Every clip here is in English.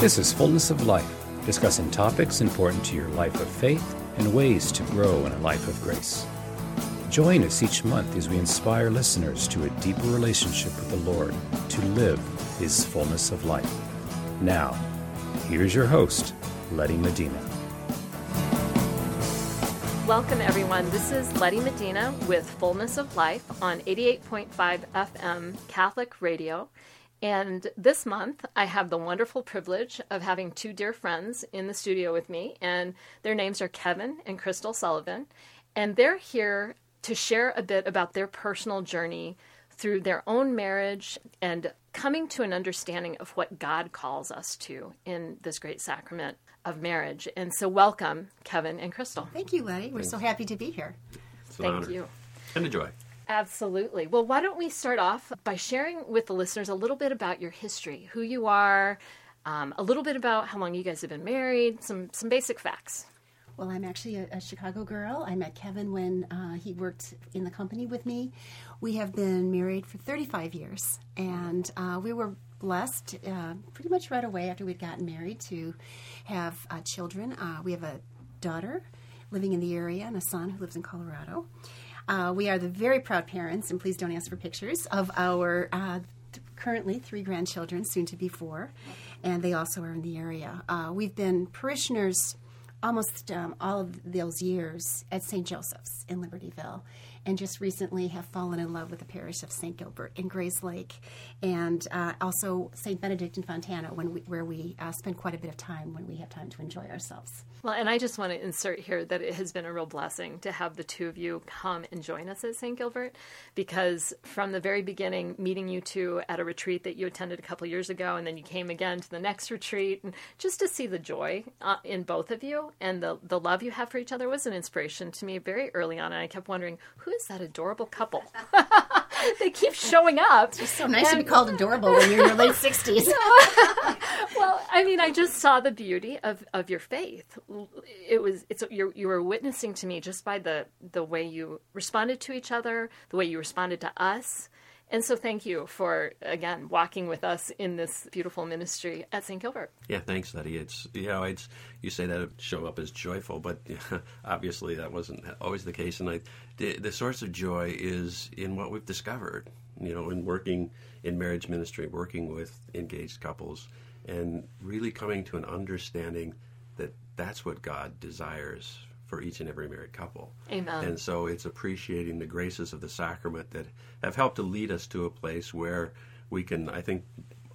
This is Fullness of Life, discussing topics important to your life of faith and ways to grow in a life of grace. Join us each month as we inspire listeners to a deeper relationship with the Lord to live His fullness of life. Now, here's your host, Letty Medina. Welcome, everyone. This is Letty Medina with Fullness of Life on 88.5 FM Catholic Radio. And this month, I have the wonderful privilege of having two dear friends in the studio with me, and their names are Kevin and Crystal Sullivan. And they're here to share a bit about their personal journey through their own marriage and coming to an understanding of what God calls us to in this great sacrament of marriage. And so, welcome, Kevin and Crystal. Thank you, Letty. We're so happy to be here. It's an Thank honor. you. And a joy. Absolutely. Well, why don't we start off by sharing with the listeners a little bit about your history, who you are, um, a little bit about how long you guys have been married, some some basic facts. Well, I'm actually a, a Chicago girl. I met Kevin when uh, he worked in the company with me. We have been married for 35 years, and uh, we were blessed uh, pretty much right away after we'd gotten married to have uh, children. Uh, we have a daughter living in the area and a son who lives in Colorado. Uh, we are the very proud parents, and please don't ask for pictures, of our uh, th- currently three grandchildren, soon to be four, and they also are in the area. Uh, we've been parishioners almost um, all of those years at St. Joseph's in Libertyville, and just recently have fallen in love with the parish of St. Gilbert in Grayslake, and uh, also St. Benedict in Fontana, when we, where we uh, spend quite a bit of time when we have time to enjoy ourselves. Well, and I just want to insert here that it has been a real blessing to have the two of you come and join us at St. Gilbert because from the very beginning, meeting you two at a retreat that you attended a couple years ago, and then you came again to the next retreat, and just to see the joy uh, in both of you and the, the love you have for each other was an inspiration to me very early on. And I kept wondering, who is that adorable couple? they keep showing up. It's so nice to be called adorable when you're in your late 60s. well, I mean, I just saw the beauty of, of your faith. It was it's you you were witnessing to me just by the the way you responded to each other, the way you responded to us. And so thank you for again walking with us in this beautiful ministry at St. Gilbert. Yeah, thanks, Letty. It's you know, it's you say that show up as joyful, but obviously that wasn't always the case. And I, the, the source of joy is in what we've discovered. You know, in working in marriage ministry, working with engaged couples, and really coming to an understanding that that's what God desires for each and every married couple. Amen. And so it's appreciating the graces of the sacrament that have helped to lead us to a place where we can, I think,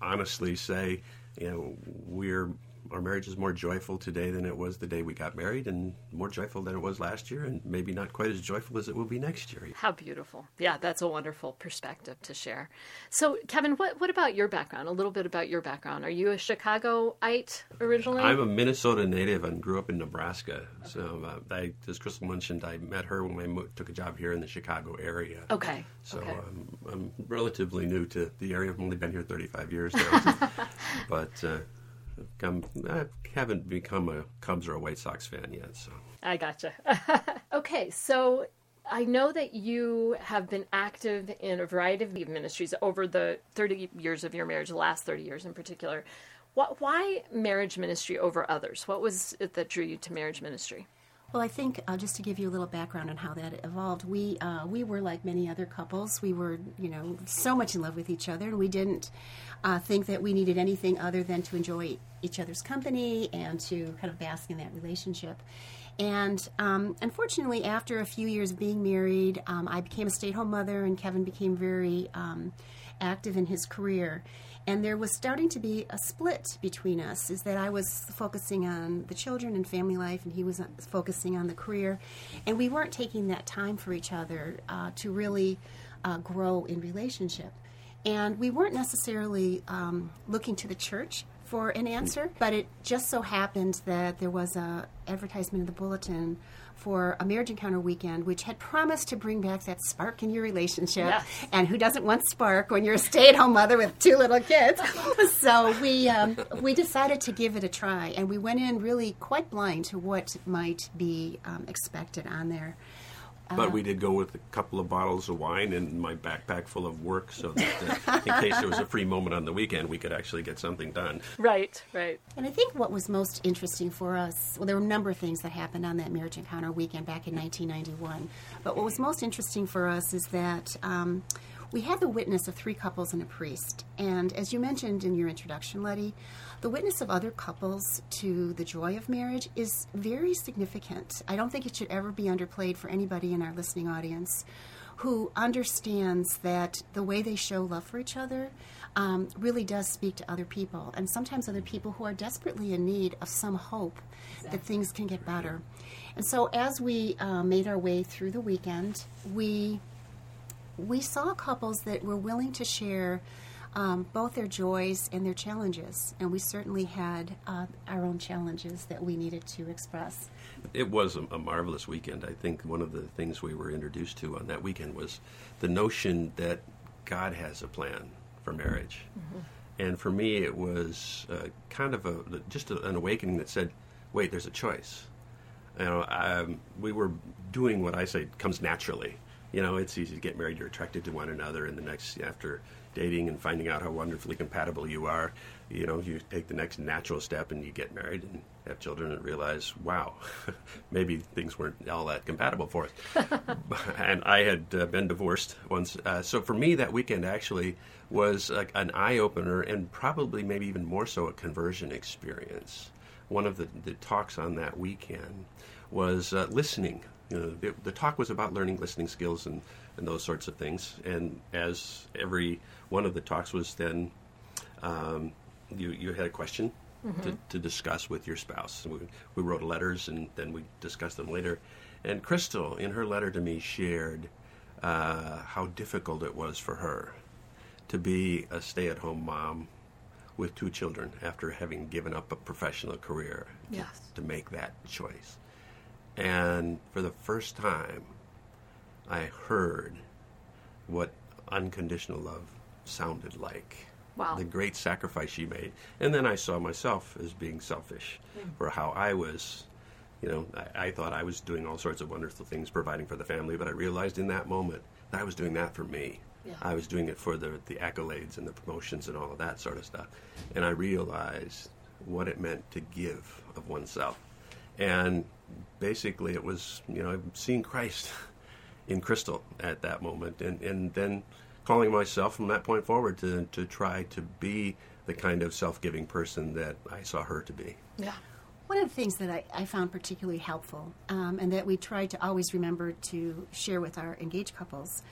honestly say, you know, we're our marriage is more joyful today than it was the day we got married, and more joyful than it was last year, and maybe not quite as joyful as it will be next year. How beautiful. Yeah, that's a wonderful perspective to share. So, Kevin, what, what about your background? A little bit about your background. Are you a Chicagoite originally? I'm a Minnesota native and grew up in Nebraska. So, uh, I, as Crystal mentioned, I met her when I mo- took a job here in the Chicago area. okay. So okay. I'm, I'm relatively new to the area. I've only been here 35 years now, but uh, I'm, I haven't become a Cubs or a White Sox fan yet. So I gotcha. okay, so I know that you have been active in a variety of ministries over the 30 years of your marriage, the last 30 years in particular. What, why marriage ministry over others? What was it that drew you to marriage ministry? Well, I think uh, just to give you a little background on how that evolved, we uh, we were like many other couples. We were, you know, so much in love with each other, and we didn't uh, think that we needed anything other than to enjoy each other's company and to kind of bask in that relationship. And um, unfortunately, after a few years being married, um, I became a stay-at-home mother, and Kevin became very um, active in his career and there was starting to be a split between us is that i was focusing on the children and family life and he was focusing on the career. And we weren't taking that time for each other uh, to really uh, grow in relationship. And we weren't necessarily um, looking to the church for an answer but it just so happened that there was a advertisement in the bulletin for a marriage encounter weekend, which had promised to bring back that spark in your relationship. Yes. And who doesn't want spark when you're a stay-at-home mother with two little kids? so we um, we decided to give it a try, and we went in really quite blind to what might be um, expected on there. But we did go with a couple of bottles of wine and my backpack full of work, so that uh, in case there was a free moment on the weekend, we could actually get something done. Right, right. And I think what was most interesting for us, well, there were a number of things that happened on that marriage encounter weekend back in 1991. But what was most interesting for us is that um, we had the witness of three couples and a priest. And as you mentioned in your introduction, Letty, the witness of other couples to the joy of marriage is very significant. I don't think it should ever be underplayed for anybody in our listening audience who understands that the way they show love for each other um, really does speak to other people, and sometimes other people who are desperately in need of some hope exactly. that things can get better. And so, as we uh, made our way through the weekend, we we saw couples that were willing to share um, both their joys and their challenges. And we certainly had uh, our own challenges that we needed to express. It was a, a, marvelous weekend. I think one of the things we were introduced to on that weekend was the notion that God has a plan for marriage. Mm-hmm. And for me, it was uh, kind of a, just a, an awakening that said, wait, there's a choice. You know, um, we were doing what I say comes naturally. You know, it's easy to get married. You're attracted to one another, and the next after dating and finding out how wonderfully compatible you are, you know, you take the next natural step and you get married and have children and realize, wow, maybe things weren't all that compatible for us. and I had uh, been divorced once. Uh, so for me, that weekend actually was like an eye opener and probably maybe even more so a conversion experience. One of the, the talks on that weekend was uh, listening. You know, the, the talk was about learning listening skills and and those sorts of things. And as every one of the talks was then, um, you, you had a question mm-hmm. to, to, discuss with your spouse. We, we wrote letters and then we discussed them later. And Crystal, in her letter to me, shared uh, how difficult it was for her to be a stay at home mom with two children after having given up a professional career yes. to, to make that choice. And for the first time, I heard what unconditional love sounded like. Wow. The great sacrifice she made. And then I saw myself as being selfish mm. for how I was, you know, I, I, thought I was doing all sorts of wonderful things providing for the family, but I realized in that moment that I was doing that for me. Yeah. I was doing it for the, the accolades and the promotions and all of that sort of stuff. And I realized what it meant to give of oneself. And basically, it was, you know, seeing Christ in Crystal at that moment, and and then calling myself from that point forward to to try to be the kind of self-giving person that I saw her to be. Yeah. One of the things that I, I found particularly helpful, um, and that we try to always remember to share with our engaged couples,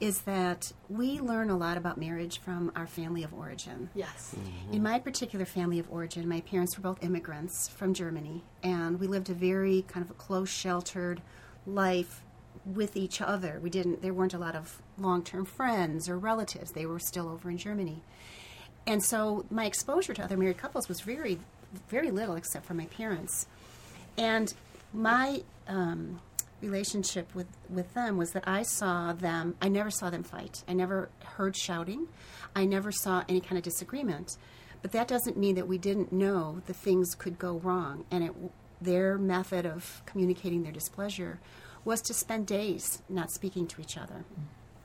is that we learn a lot about marriage from our family of origin. Yes. Mm-hmm. In my particular family of origin, my parents were both immigrants from Germany, and we lived a very kind of a close, sheltered life with each other. We didn't. There weren't a lot of long-term friends or relatives. They were still over in Germany, and so my exposure to other married couples was very, very little, except for my parents. And my um, relationship with with them was that I saw them. I never saw them fight. I never heard shouting. I never saw any kind of disagreement. But that doesn't mean that we didn't know the things could go wrong, and it, their method of communicating their displeasure was to spend days not speaking to each other,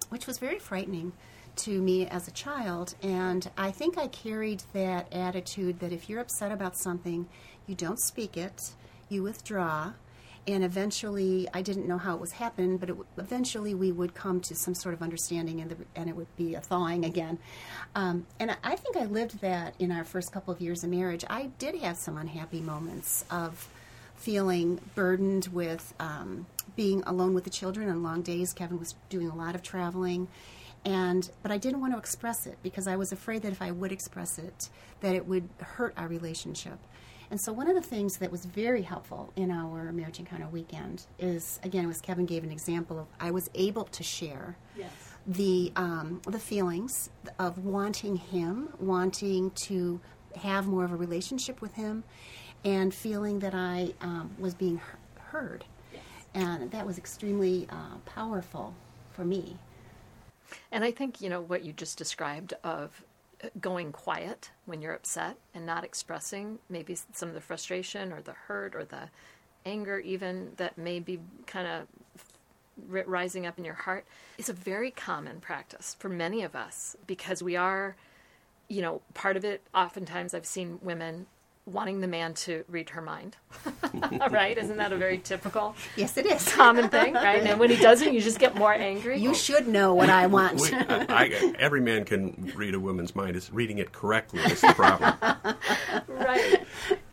which was very frightening to me as a child. And I think I carried that attitude that if you're upset about something, you don't speak it, you withdraw. And eventually, I didn't know how it was happening, but it, eventually we would come to some sort of understanding, and, the, and it would be a thawing again. Um, and I, think I lived that in our first couple of years of marriage. I did have some unhappy moments of feeling burdened with um, being alone with the children on long days. Kevin was doing a lot of traveling. And but I didn't want to express it because I was afraid that if I would express it, that it would hurt our relationship. And so one of the things that was very helpful in our marriage encounter weekend is again, it was Kevin gave an example of I was able to share yes. the um, the feelings of wanting him, wanting to have more of a relationship with him, and feeling that I um, was being heard and that was extremely uh, powerful for me. And I think you know what you just described of going quiet when you're upset and not expressing maybe some of the frustration or the hurt or the anger even that may be kind of rising up in your heart is a very common practice for many of us because we are, you know, part of it. Oftentimes, I've seen women wanting the man to read her mind. right? Isn't that a very typical Yes, it is. common thing, right? And when he doesn't, you just get more angry. You should know what I want. We, I, I, every man can read a woman's mind. It's reading it correctly is the problem. right.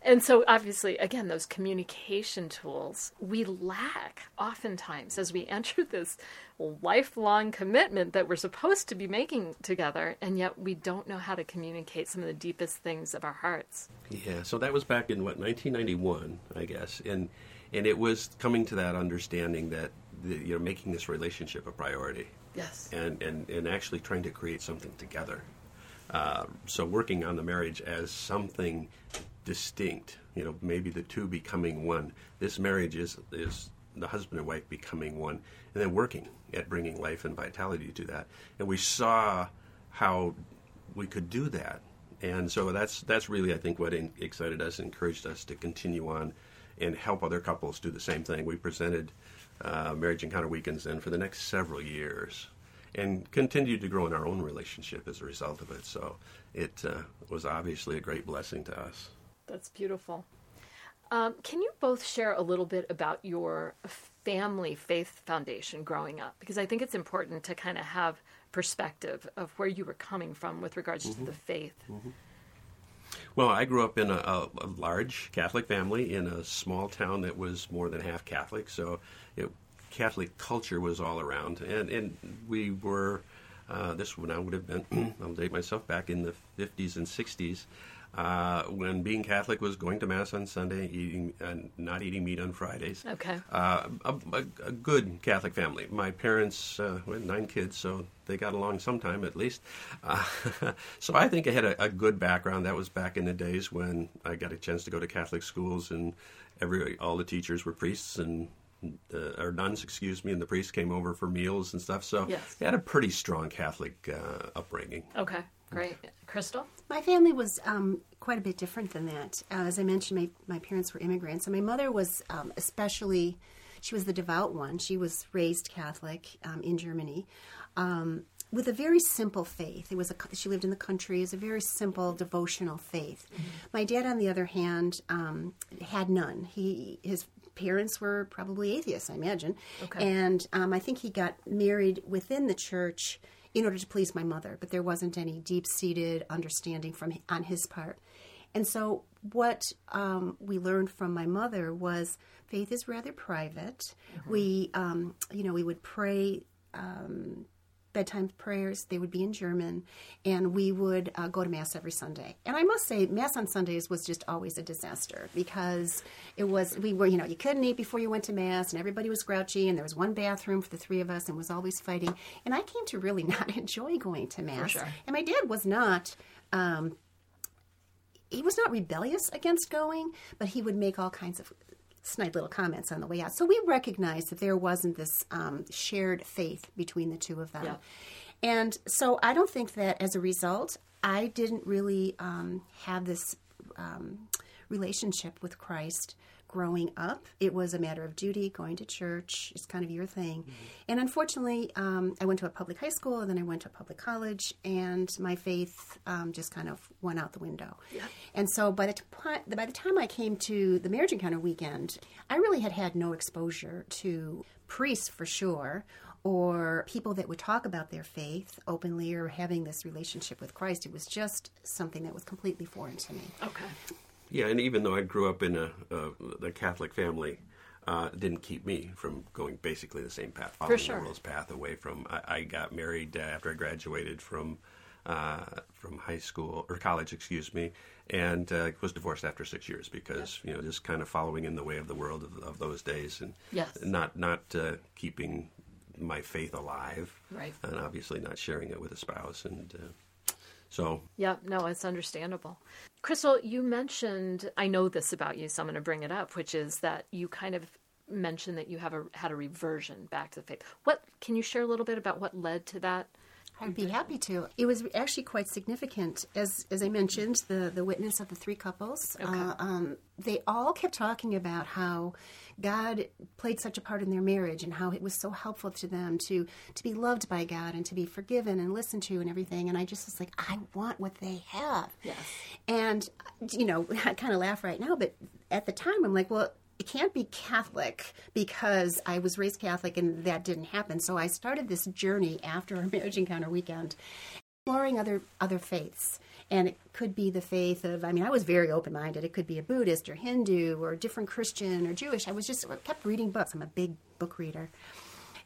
And so, obviously, again, those communication tools we lack oftentimes as we enter this lifelong commitment that we're supposed to be making together, and yet we don't know how to communicate some of the deepest things of our hearts. Yeah, so that was back in what 1991, I guess, and and it was coming to that understanding that the, you know making this relationship a priority, Yes. and and and actually trying to create something together. Uh, so working on the marriage as something distinct, you know, maybe the two becoming one. This marriage is is the husband and wife becoming one, and then working at bringing life and vitality to that. And we saw how we could do that, and so that's that's really I think what in, excited us, encouraged us to continue on and help other couples do the same thing. We presented uh, marriage encounter weekends then for the next several years and continued to grow in our own relationship as a result of it. So it uh, was obviously a great blessing to us. That's beautiful. Um, can you both share a little bit about your family faith foundation growing up? Because I think it's important to kind of have perspective of where you were coming from with regards to the faith. Well, I grew up in a, a, a large Catholic family in a small town that was more than half Catholic, so it, Catholic culture was all around, and and we were. Uh, this when I would have been, I'll date myself back in the 50s and 60s, uh, when being Catholic was going to Mass on Sunday, eating uh, not eating meat on Fridays. Okay. Uh, a, a, a good Catholic family. My parents uh, had nine kids, so they got along sometime at least. Uh, so I think I had a, a good background. That was back in the days when I got a chance to go to Catholic schools, and every all the teachers were priests and uh, or nuns, excuse me, and the priests came over for meals and stuff. So Yes. I had a pretty strong Catholic uh, upbringing. Okay. Great. Crystal? My family was um, quite a bit different than that. Uh, as I mentioned, my, my parents were immigrants, and my mother was um, especially, she was the devout one. She was raised Catholic um, in Germany um, with a very simple faith. It was a, she lived in the country. It was a very simple devotional faith. My dad, on the other hand, um, had none. He his parents were probably atheists, I imagine, Okay. and um, I think he got married within the church in order to please my mother, but there wasn't any deep seated understanding from on his part. And so, what um, we learned from my mother was faith is rather private. We, um, you know, we would pray um, bedtime prayers. They would be in German, and we would uh, go to mass every Sunday. And I must say, mass on Sundays was just always a disaster because it was we were, you know, you couldn't eat before you went to mass, and everybody was grouchy, and there was one bathroom for the three of us, and was always fighting. And I came to really not enjoy going to mass. sure. And my dad was not. Um, he was not rebellious against going, but he would make all kinds of snide little comments on the way out. So we recognized that there wasn't this um, shared faith between the two of them. Yeah. And so I don't think that as a result, I didn't really um, have this um, relationship with Christ growing up. It was a matter of duty, going to church. It's kind of your thing. And unfortunately, um, I went to a public high school and then I went to a public college, and my faith um, just kind of went out the window. And so by the, t- by the time I came to the marriage encounter weekend, I really had had no exposure to priests for sure or people that would talk about their faith openly or having this relationship with Christ. It was just something that was completely foreign to me. Okay. Yeah, and even though I grew up in a, a, a Catholic family, uh, didn't keep me from going basically the same path, following sure. the world's path away from. I, I got married uh, after I graduated from uh, from high school or college, excuse me, and uh, was divorced after six years because you know just kind of following in the way of the world of, of those days and Yes. not not uh, keeping my faith alive, Right. and obviously not sharing it with a spouse and. Uh, so Yeah, no, it's understandable. Crystal, you mentioned, I know this about you, so I'm going to bring it up, which is that you kind of mentioned that you have a, had a reversion back to the faith. What can you share a little bit about what led to that? I'd be happy to. It was actually quite significant, as as I mentioned, the the witness of the three couples. Uh, um, they all kept talking about how God played such a part in their marriage, and how it was so helpful to them to to be loved by God and to be forgiven and listened to and everything. And I just was like, I want what they have. Yes. And you know, I kind of laugh right now, but at the time, I'm like, well can't be Catholic because I was raised Catholic and that didn't happen. So I started this journey after our marriage encounter weekend, exploring other other faiths. And it could be the faith of, I mean, I was very open minded. It could be a Buddhist or Hindu or different Christian or Jewish. I was just I kept reading books. I'm a big book reader.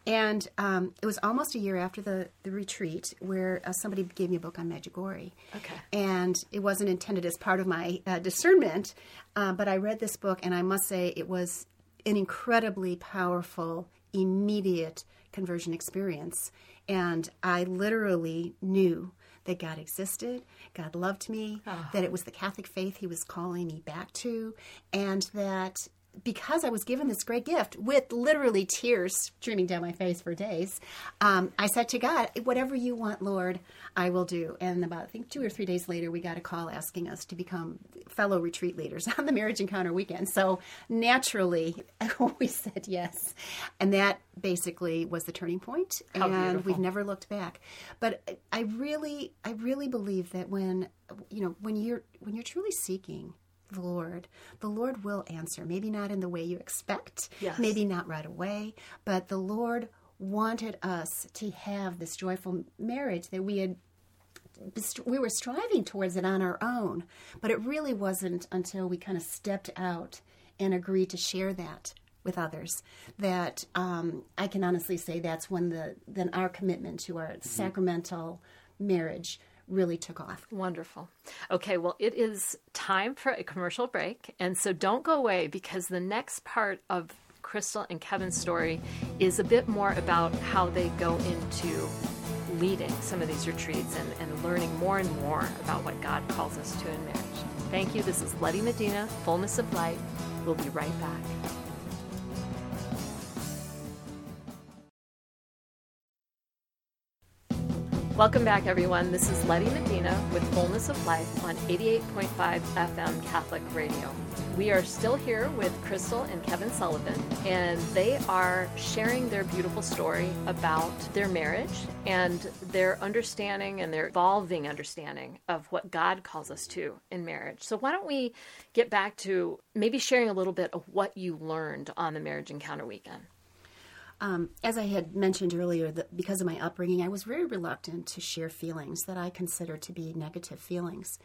And um, it was almost a year after the, the retreat where uh, somebody gave me a book on Medjugorje. Okay. And it wasn't intended as part of my uh, discernment, uh, but I read this book, and I must say it was an incredibly powerful, immediate conversion experience. And I literally knew that God existed, God loved me, that it was the Catholic faith He was calling me back to, and that because I was given this great gift with literally tears streaming down my face for days, um, I said to God, Whatever you want, Lord, I will do. And about, I think, two or three days later, we got a call asking us to become fellow retreat leaders on the Marriage Encounter weekend. So naturally, we said yes. And that basically was the turning point, How And beautiful. we've never looked back. But I really, I really believe that when, you know, when you're, when you're truly seeking, the Lord, the Lord will answer. Maybe not in the way you expect, Yes. maybe not right away, but the Lord wanted us to have this joyful marriage that we had we were striving towards it on our own, but it really wasn't until we kind of stepped out and agreed to share that with others that um, I can honestly say that's when the then our commitment to our sacramental marriage really took off. Wonderful. Okay, well, it is time for a commercial break. And so don't go away because the next part of Crystal and Kevin's story is a bit more about how they go into leading some of these retreats and, and learning more and more about what God calls us to in marriage. Thank you. This is Letty Medina, Fullness of Life. We'll be right back. Welcome back, everyone. This is Letty Medina with Fullness of Life on 88.5 FM Catholic Radio. We are still here with Crystal and Kevin Sullivan, and they are sharing their beautiful story about their marriage and their understanding and their evolving understanding of what God calls us to in marriage. So, why don't we get back to maybe sharing a little bit of what you learned on the Marriage Encounter Weekend? Um, as I had mentioned earlier, that because of my upbringing, I was very reluctant to share feelings that I considered to be negative feelings.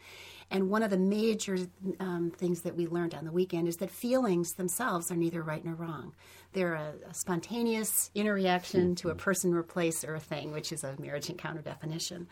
And one of the major um, things that we learned on the weekend is that feelings themselves are neither right nor wrong. They're a, a spontaneous inner reaction to a person or place or a thing, which is a marriage encounter definition.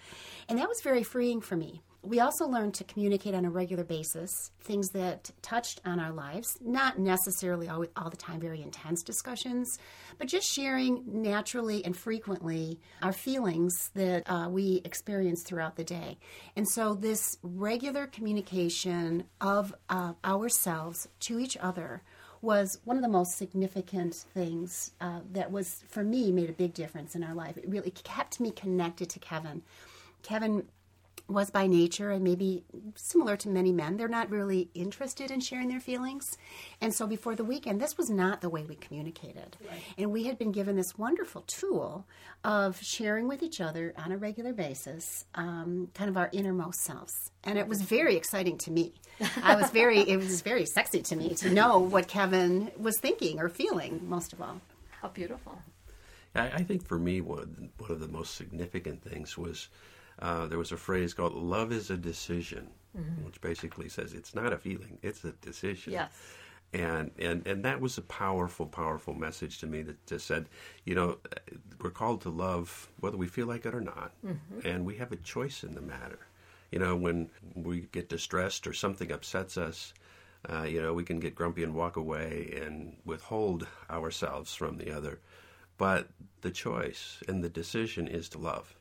And that was very freeing for me. We also learned to communicate on a regular basis things that touched on our lives, not necessarily all, all the time very intense discussions, but just sharing naturally and frequently our feelings that uh, we experience throughout the day. And so, this regular communication of uh, ourselves to each other was one of the most significant things uh, that was, for me, made a big difference in our life. It really kept me connected to Kevin. Kevin was by nature and maybe similar to many men they're not really interested in sharing their feelings. And so before the weekend this was not the way we communicated. And we had been given this wonderful tool of sharing with each other on a regular basis um, kind of our innermost selves. And it was very exciting to me. I was very it was very sexy to me to know what kevin was thinking or feeling most of all. How beautiful. I, I think for me, one, one of the most significant things was uh, there was a phrase called "love is a decision," which basically says it's not a feeling; it's a decision. Yes. And, and and that was a powerful, powerful message to me that just said, you know, we're called to love whether we feel like it or not, and we have a choice in the matter. You know, when we get distressed or something upsets us, uh, you know, we can get grumpy and walk away and withhold ourselves from the other. But the choice and the decision is to love.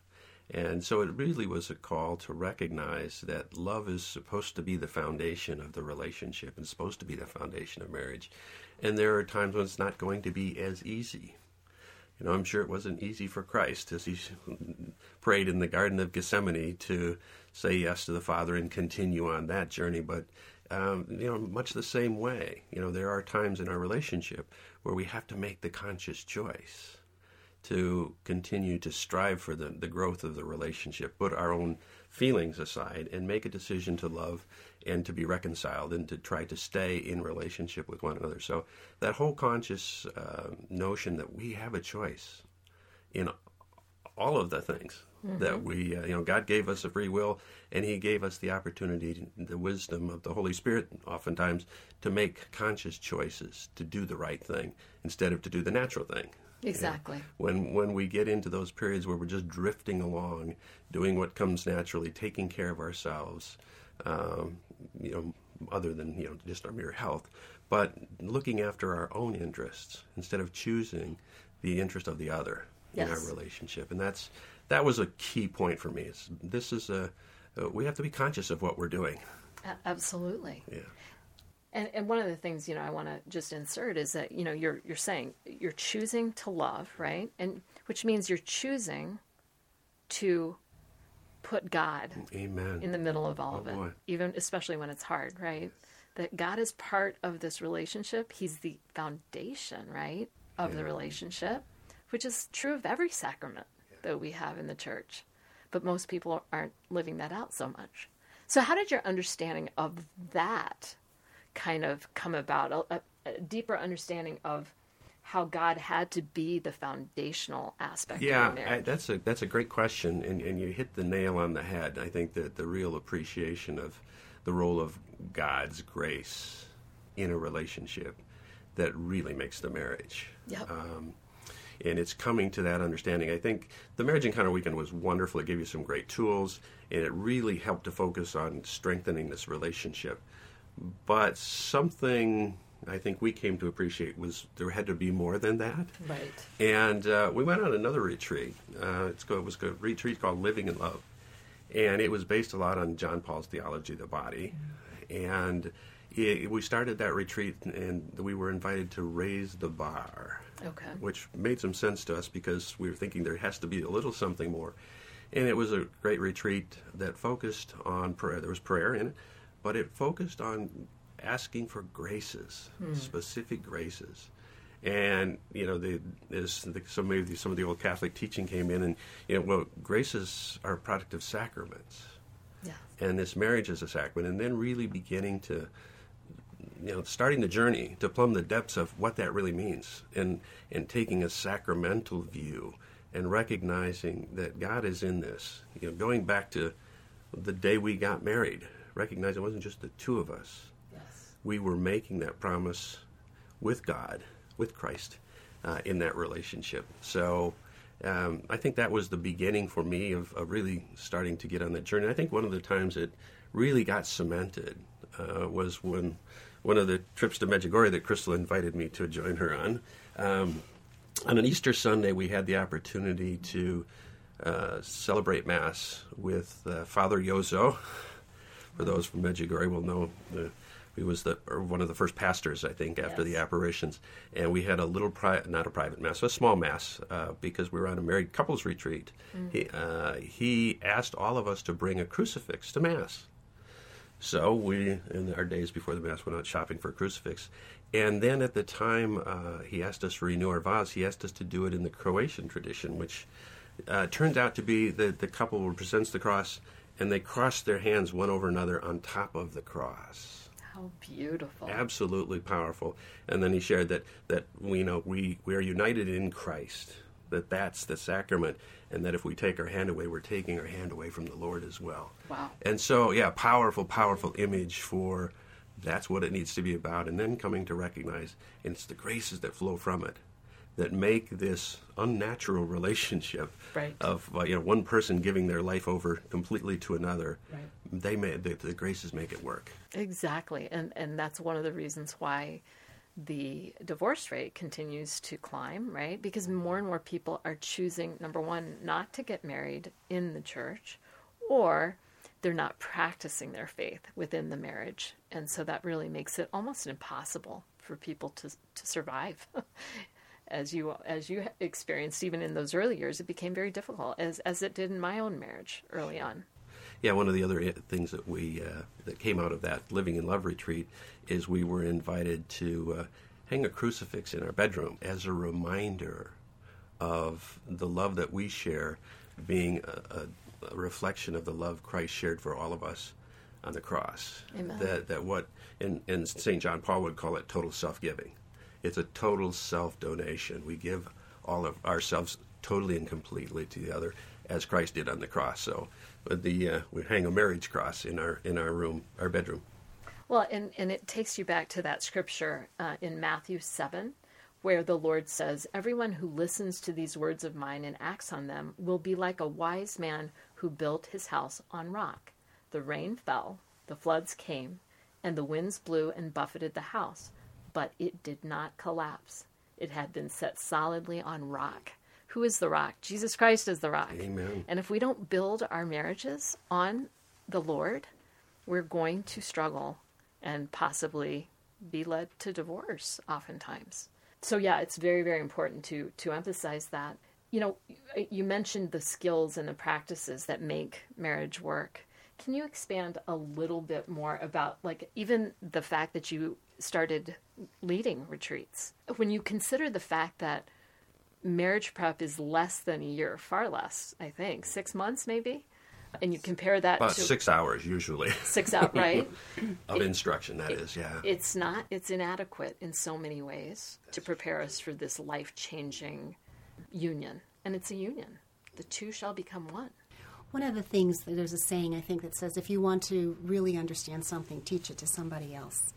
And so it really was a call to recognize that love is supposed to be the foundation of the relationship and supposed to be the foundation of marriage. And there are times when it's not going to be as easy. You know, I'm sure it wasn't easy for Christ as he prayed in the Garden of Gethsemane to say yes to the Father and continue on that journey. But um, you know, much the same way. You know, there are times in our relationship where we have to make the conscious choice to continue to strive for the, the growth of the relationship, put our own feelings aside, and make a decision to love and to be reconciled and to try to stay in relationship with one another. So, that whole conscious uh, notion that we have a choice in all of the things mm-hmm. that we, uh, you know, God gave us a free will and He gave us the opportunity, the wisdom of the Holy Spirit, oftentimes, to make conscious choices to do the right thing instead of to do the natural thing. Exactly. when when we get into those periods where we're just drifting along, doing what comes naturally, taking care of ourselves, um, you know, other than you know just our mere health, but looking after our own interests instead of choosing the interest of the other yes. in our relationship, and that's that was a key point for me. It's, this is a uh, we have to be conscious of what we're doing. Absolutely. Yeah. And, and one of the things you know I want to just insert is that you know you're you're saying you're choosing to love, right? And which means you're choosing to put God Amen. in the middle of all oh, of it, boy. even especially when it's hard, right? That God is part of this relationship. He's the foundation, right, of yeah. the relationship, which is true of every sacrament yeah. that we have in the church. But most people aren't living that out so much. So, how did your understanding of that kind of come about a, a, deeper understanding of how God had to be the foundational aspect. Yeah, I, that's a that's a great question, and, and you hit the nail on the head. I think that the real appreciation of the role of God's grace in a relationship that really makes the marriage. Yep. Um, and it's coming to that understanding. I think the Marriage Encounter Weekend was wonderful. It gave you some great tools, and it really helped to focus on strengthening this relationship. But something I think we came to appreciate was there had to be more than that. Right. And uh, we went on another retreat. Uh, it's called, it was a retreat called Living in Love. And it was based a lot on John Paul's theology of the body. Mm-hmm. And it, we started that retreat, and we were invited to raise the bar. Okay. Which made some sense to us because we were thinking there has to be a little something more. And it was a great retreat that focused on prayer. There was prayer in it but it focused on asking for graces, hmm. specific graces. And you know, the, the, some of the, some of the old Catholic teaching came in, and you know, well, graces are a product of sacraments. Yeah. And this marriage is a sacrament, and then really beginning to, you know, starting the journey to plumb the depths of what that really means, and and taking a sacramental view, and recognizing that God is in this. You know, going back to the day we got married, recognize it wasn't just the two of us. Yes. We were making that promise with God, with Christ, uh, in that relationship. So um, I think that was the beginning for me of, of, really starting to get on that journey. I think one of the times it really got cemented uh, was when one of the trips to Medjugorje that Crystal invited me to join her on. Um, on an Easter Sunday, we had the opportunity to uh, celebrate Mass with uh, Father Jozo, for those from Medjugorje will know, uh, he was the one of the first pastors, I think, after yes. the apparitions. And we had a little private, not a private mass, a small mass, uh, because we were on a married couples retreat. Mm-hmm. He, uh, he asked all of us to bring a crucifix to mass. So we, in our days before the mass, went out shopping for a crucifix. And then at the time uh, he asked us to renew our vows, he asked us to do it in the Croatian tradition, which uh, turns out to be that the couple presents the cross and they crossed their hands one over another on top of the cross. How beautiful! Absolutely powerful. And then he shared that that we know we we are united in Christ. That that's the sacrament, and that if we take our hand away, we're taking our hand away from the Lord as well. Wow! And so, yeah, powerful, powerful image for that's what it needs to be about. And then coming to recognize, and it's the graces that flow from it that make this unnatural relationship right. of uh, you know one person giving their life over completely to another. Right. They may the, the graces make it work. Exactly, and and that's one of the reasons why the divorce rate continues to climb, right? Because more and more people are choosing number one not to get married in the church, or they're not practicing their faith within the marriage, and so that really makes it almost impossible for people to to survive as you as you experienced even in those early years, it became very difficult, as as it did in my own marriage early on. Yeah, one of the other things that we uh, that came out of that living in love retreat is we were invited to uh, hang a crucifix in our bedroom as a reminder of the love that we share, being a, a, a reflection of the love Christ shared for all of us on the cross. Amen. That that what and St. John Paul would call it total self giving. It's a total self donation. We give all of ourselves totally and completely to the other, as Christ did on the cross. So, the uh, we hang a marriage cross in our in our room, our bedroom. Well, and, and it takes you back to that scripture uh, in Matthew 7, where the Lord says, Everyone who listens to these words of mine and acts on them will be like a wise man who built his house on rock. The rain fell, the floods came, and the winds blew and buffeted the house, but it did not collapse. It had been set solidly on rock. Who is the rock? Jesus Christ is the rock. Amen. And if we don't build our marriages on the Lord, we're going to struggle and possibly be led to divorce oftentimes. So yeah, it's very very important to to emphasize that. You know, you mentioned the skills and the practices that make marriage work. Can you expand a little bit more about like even the fact that you started leading retreats? When you consider the fact that marriage prep is less than a year, far less, I think, 6 months maybe and you compare that About to six hours usually six out right of instruction. That is, yeah. it's not it's inadequate in so many ways to prepare us for this life-changing union and it's a union the two shall become one One of the things that there's a saying I think that says if you want to really understand something, teach it to somebody else.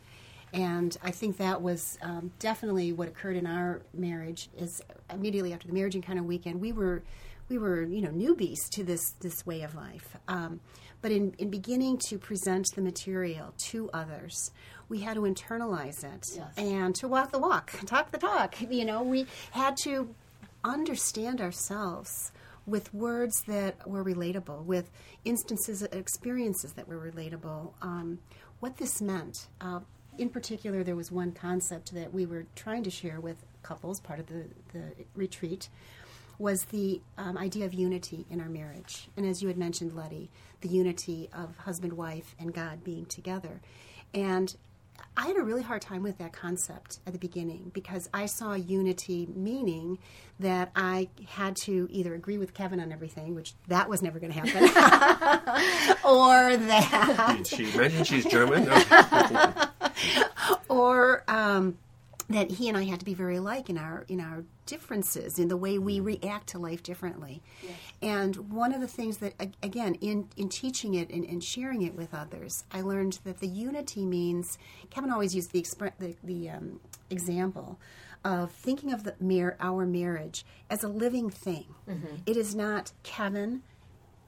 And I think that was um, definitely what occurred in our marriage. Is immediately after the marriage encounter weekend, we were we were you know newbies to this this way of life. Um, but in, in beginning to present the material to others, we had to internalize it Yes. and to walk the walk, talk the talk. You know, we had to understand ourselves with words that were relatable, with instances, experiences that were relatable, um, what this meant. Uh, in particular, there was one concept that we were trying to share with couples, part of the, the retreat, was the um, idea of unity in our marriage. And as you had mentioned, Letty, the unity of husband, wife, and God being together. And I had a really hard time with that concept at the beginning because I saw unity meaning that I had to either agree with Kevin on everything, which that was never going to happen, or that, She she's German. No. or um, that he and I had to be very alike in our in our differences in the way we react to life differently. And one of the things that again in in teaching it and, and sharing it with others, I learned that the unity means Kevin always used the expre- the, the um, example of thinking of the mar- our marriage as a living thing. It is not Kevin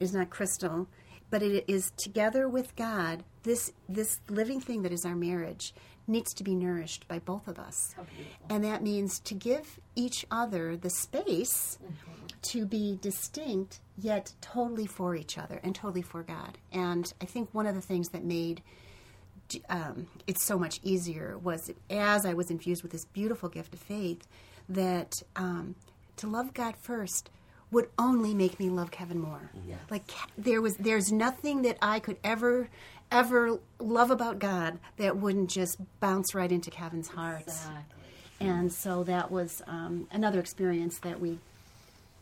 it is not crystal, but it is together with God. This this living thing that is our marriage needs to be nourished by both of us, and that means to give each other the space to be distinct yet totally for each other and totally for God. And I think one of the things that made um, it's so much easier was as I was infused with this beautiful gift of faith that um, to love God first would only make me love Kevin more. Like there was, there's nothing that I could ever, ever love about God that wouldn't just bounce right into Kevin's heart. And so that was um, another experience that we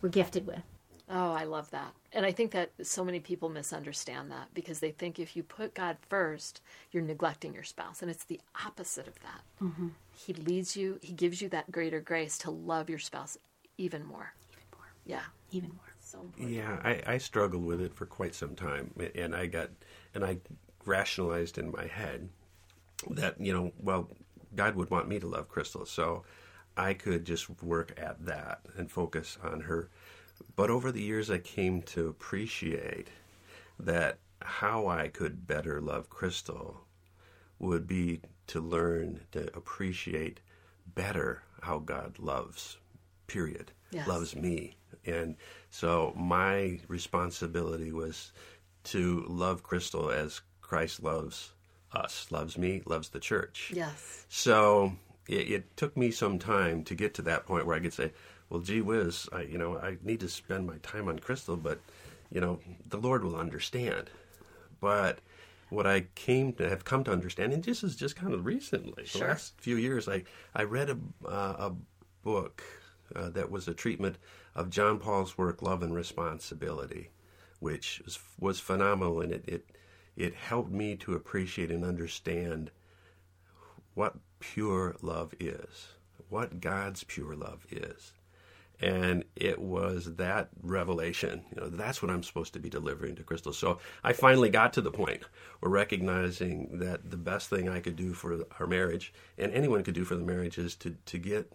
were gifted with. Oh, I love that. And I think that so many people misunderstand that because they think if you put God first, you're neglecting your spouse. And it's the opposite of that. He leads you, He gives you that greater grace to love your spouse even more. Even more. Yeah. Even more. So important. Yeah, I, I struggled with it for quite some time, and I got and I rationalized in my head that you know, well, God would want me to love Crystal, so I could just work at that and focus on her. But over the years, I came to appreciate that how I could better love Crystal would be to learn to appreciate better how God loves, period. Yes. Loves me. And so my responsibility was to love Crystal as Christ loves us, loves me, loves the church. Yes. So it, it took me some time to get to that point where I could say, well, gee whiz, I, you know, I need to spend my time on Crystal, but, you know, the Lord will understand. But what I came to have come to understand, and this is just kind of recently, Sure. the last few years, I, I read a, uh, a book uh, that was a treatment of John Paul's work, Love and Responsibility, which was, was phenomenal, and it, it, it helped me to appreciate and understand what pure love is, what God's pure love is. And it was that revelation, you know, that's what I'm supposed to be delivering to Crystal. So I finally got to the point where recognizing that the best thing I could do for our marriage, and anyone could do for the marriage, is to, to get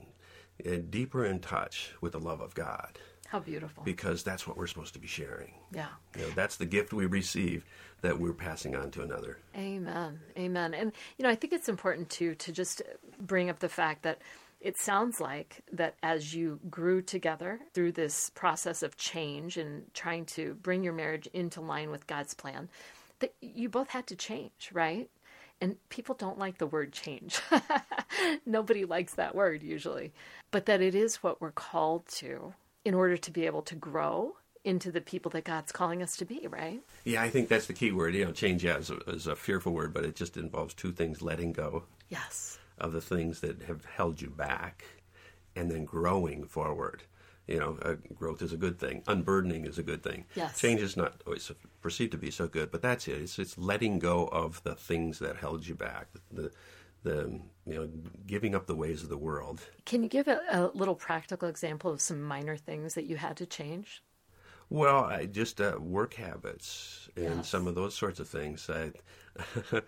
uh, deeper in touch with the love of God, How beautiful. because that's what we're supposed to be sharing. yeah. You know, that's the gift we receive that we're passing on to another. Amen. Amen. And you know, I think it's important too to just bring up the fact that it sounds like that as you grew together through this process of change and trying to bring your marriage into line with God's plan, that you both had to change, right? And people don't like the word change. Nobody likes that word usually. But that it is what we're called to in order to be able to grow into the people that God's calling us to be, right? Yeah, I think that's the key word. You know, change yeah, is, a, is a fearful word, but it just involves two things letting go Yes. of the things that have held you back and then growing forward. You know, uh, growth is a good thing. Unburdening is a good thing. Yes. Change is not always perceived to be so good, but that's it. It's, it's letting go of the things that held you back. The, the you know, giving up the ways of the world. Can you give a, a little practical example of some minor things that you had to change? Well, I, just uh, work habits and Yes. some of those sorts of things. I,